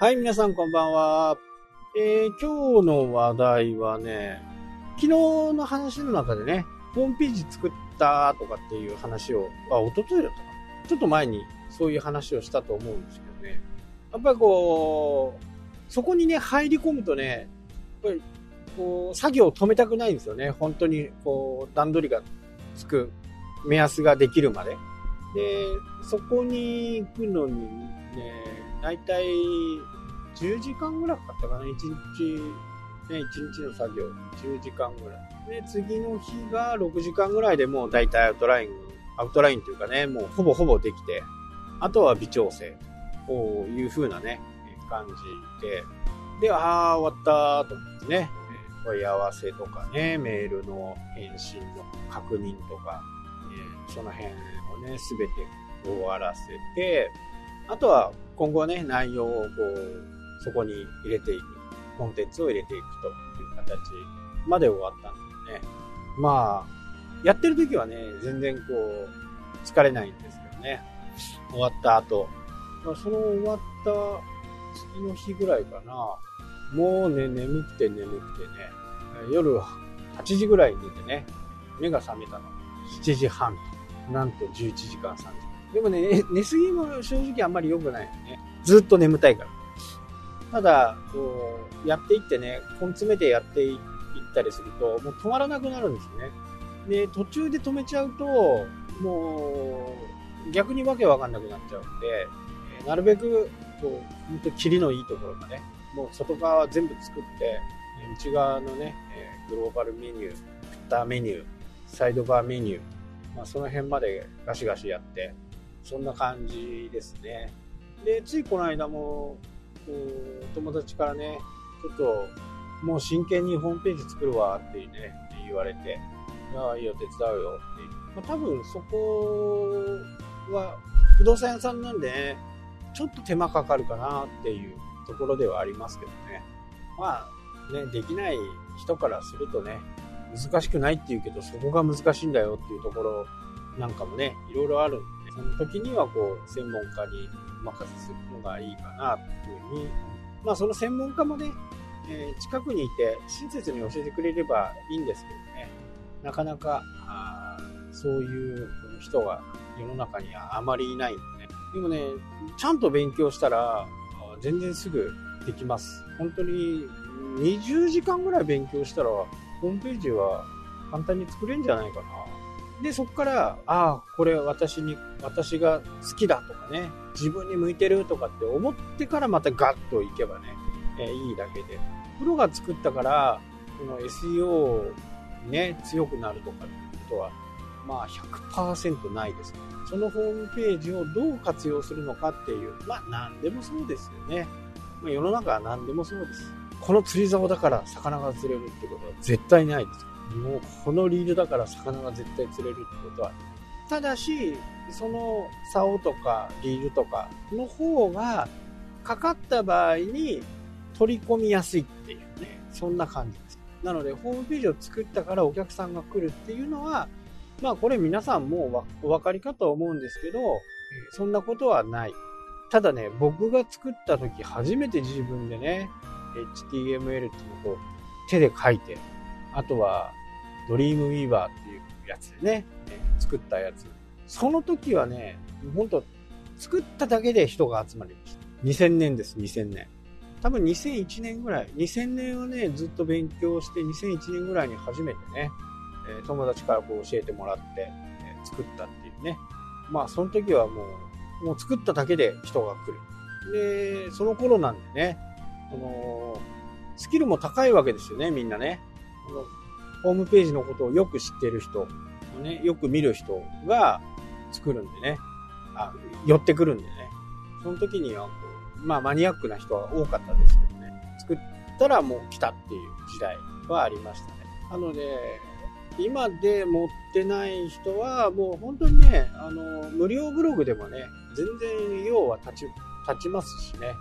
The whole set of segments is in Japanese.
はい、皆さんこんばんは。えー、今日の話題はね、昨日の話の中でね、ホームページ作ったとかっていう話を、あ、一昨日だったかな。ちょっと前にそういう話をしたと思うんですけどね。やっぱりこう、そこにね、入り込むとね、やっぱりこう、作業を止めたくないんですよね。本当にこう、段取りがつく目安ができるまで。で、そこに行くのにね、だいたい10時間ぐらいかかったかな。1日、ね、1日の作業、10時間ぐらい。で、次の日が6時間ぐらいでもうだいたいアウトライン、アウトラインというかね、もうほぼほぼできて、あとは微調整、こういう風なね、感じで、で、ああ、終わったと思ってね、問い合わせとかね、メールの返信の確認とか、えその辺をね、すべて終わらせて、あとは今後ね、内容をこう、そこに入れていく、コンテンツを入れていくという形まで終わったんでね。まあ、やってる時はね、全然こう、疲れないんですけどね。終わった後、まあ、その終わった次の日ぐらいかな、もうね、眠くて眠くてね、夜8時ぐらいに寝てね、目が覚めたの7時半と、なんと11時間3時間。でもね、寝すぎも正直あんまり良くないよね。ずっと眠たいから。ただ、こう、やっていってね、根詰めてやっていったりすると、もう止まらなくなるんですよね。で、途中で止めちゃうと、もう、逆にわけわかんなくなっちゃうんで、なるべく、こう、ほんとキリのいいところまで、もう外側は全部作って、内側のね、グローバルメニュー、フッターメニュー、サイドバーメニュー、まあ、その辺までガシガシやって、そんな感じですね。で、ついこの間も、友達からね、ちょっと、もう真剣にホームページ作るわってね、言われて、ああ、いいよ、手伝うよって。まあ、多分そこは不動産屋さんなんで、ね、ちょっと手間かかるかなっていうところではありますけどね。まあ、ね、できない人からするとね、難しくないって言うけど、そこが難しいんだよっていうところなんかもね、いろいろあるんで、その時にはこう、専門家にお任せするのがいいかなっていうふうに、まあその専門家もね、えー、近くにいて親切に教えてくれればいいんですけどね、なかなか、あそういう人が世の中にはあまりいないんでね。でもね、ちゃんと勉強したら、全然すぐできます。本当に20時間ぐらい勉強したら、ホームページは簡単に作れるんじゃないかな。で、そこから、ああ、これ私に、私が好きだとかね、自分に向いてるとかって思ってからまたガッといけばね、えー、いいだけで。プロが作ったから、この SEO ね、強くなるとかってことは、まあ100%ないです、ね。そのホームページをどう活用するのかっていう、まあ何でもそうですよね。まあ、世の中は何でもそうです。この釣り竿だから魚が釣れるってことは絶対ないです。もうこのリールだから魚が絶対釣れるってことは。ただし、その竿とかリールとかの方がかかった場合に取り込みやすいっていうね、そんな感じです。なので、ホームページを作ったからお客さんが来るっていうのは、まあこれ皆さんもお分かりかと思うんですけど、そんなことはない。ただね、僕が作った時初めて自分でね、HTML っていうのを手で書いて、あとはドリームウィーバーっていうやつでね、作ったやつ。その時はね、本当作っただけで人が集まりました。2000年です、2000年。多分2001年ぐらい。2000年はね、ずっと勉強して、2001年ぐらいに初めてね、え友達からこう教えてもらって、え作ったっていうね。まあ、その時はもう、もう作っただけで人が来る。で、その頃なんでね、その、スキルも高いわけですよね、みんなね。ホームページのことをよく知ってる人、ね、よく見る人が作るんでね、あ、寄ってくるんでね。その時には、まあマニアックな人は多かったですけどね、作ったらもう来たっていう時代はありましたね。なので、今で持ってない人は、もう本当にね、あの、無料ブログでもね、全然用は立ち、立ちますしね。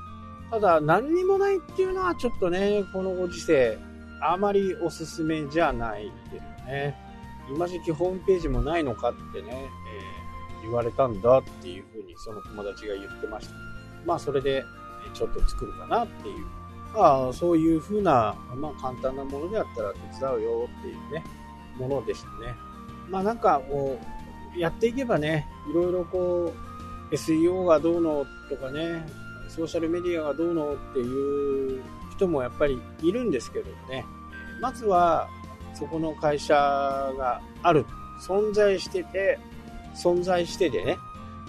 ただ、何にもないっていうのはちょっとね、このご時世、あまりおすすめじゃないですね。今時期ホームページもないのかってね、えー、言われたんだっていうふうにその友達が言ってました。まあそれで、ちょっと作るかなっていう。ああ、そういう風な、まあ簡単なものであったら手伝うよっていうね、ものでしたね。まあなんかこう、やっていけばね、いろいろこう、SEO がどうのとかね、ソーシャルメディアがどうのっていう人もやっぱりいるんですけどもね、まずはそこの会社がある、存在してて、存在しててね、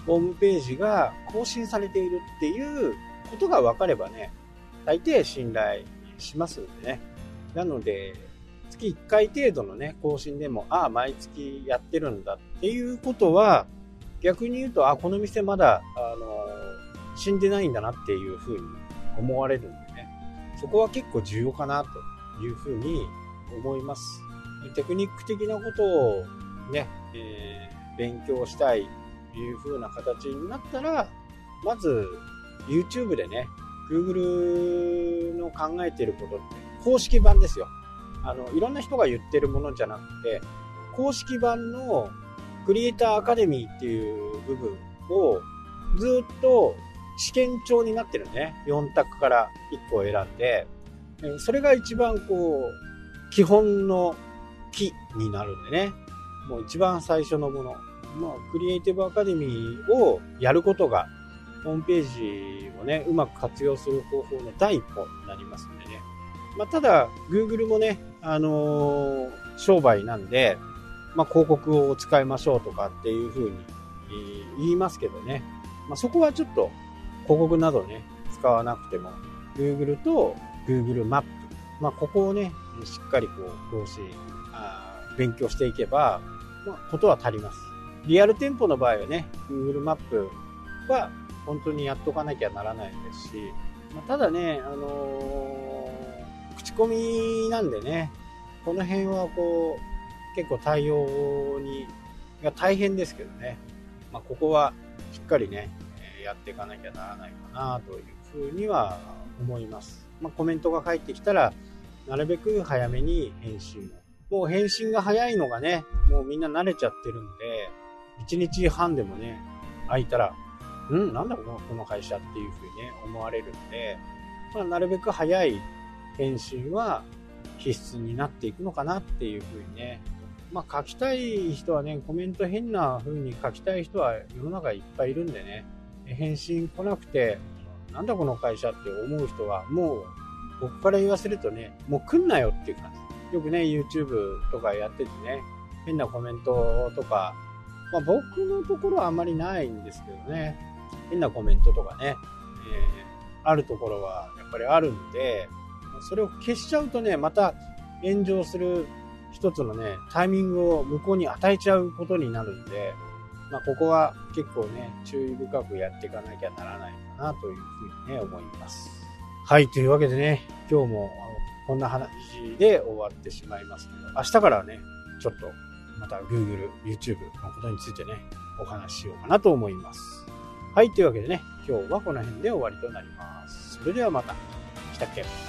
ホームページが更新されているっていうことが分かればね、大抵信頼しますんでね。なので、月1回程度のね、更新でも、ああ、毎月やってるんだっていうことは、逆に言うと、あ、この店まだ、あの、死んでないんだなっていうふうに思われるんで。そこは結構重要かなというふうに思います。テクニック的なことをね、えー、勉強したいという風な形になったら、まず YouTube でね、Google の考えていることって公式版ですよ。あの、いろんな人が言ってるものじゃなくて、公式版のクリエイターアカデミーっていう部分をずっと試験帳になってるね。4択から1個を選んで、それが一番こう、基本の木になるんでね。もう一番最初のもの。まあ、クリエイティブアカデミーをやることが、ホームページをね、うまく活用する方法の第一歩になりますんでね。まあ、ただ、Google もね、あのー、商売なんで、まあ、広告を使いましょうとかっていうふうに言いますけどね。まあ、そこはちょっと広告などね、使わなくても、Google と Google マップ、まあ、ここをね、しっかりこう、更新、あ勉強していけば、まあ、ことは足ります。リアル店舗の場合はね、Google マップは本当にやっとかなきゃならないですし、まあ、ただね、あのー、口コミなんでね、この辺はこう、結構対応に、が大変ですけどね、まあ、ここはしっかりね、やっていかなきゃならないかなというふうには思います。まあ、コメントが返ってきたら、なるべく早めに返信を。もう返信が早いのがね、もうみんな慣れちゃってるんで、1日半でもね、空いたら、んなんだこのこの会社っていうふうにね、思われるんで、まあ、なるべく早い返信は必須になっていくのかなっていうふうにね、まあ書きたい人はね、コメント変な風に書きたい人は世の中いっぱいいるんでね、返信来なくて、なんだこの会社って思う人は、もう僕から言わせるとね、もう来んなよっていう感じ。よくね、YouTube とかやっててね、変なコメントとか、まあ、僕のところはあんまりないんですけどね、変なコメントとかね、えー、あるところはやっぱりあるんで、それを消しちゃうとね、また炎上する一つのね、タイミングを向こうに与えちゃうことになるんで、まあ、ここは結構ね、注意深くやっていかなきゃならないかなというふうにね、思います。はい、というわけでね、今日もあのこんな話で終わってしまいますけど、明日からはね、ちょっとまた Google、YouTube のことについてね、お話ししようかなと思います。はい、というわけでね、今日はこの辺で終わりとなります。それではまた。したっけ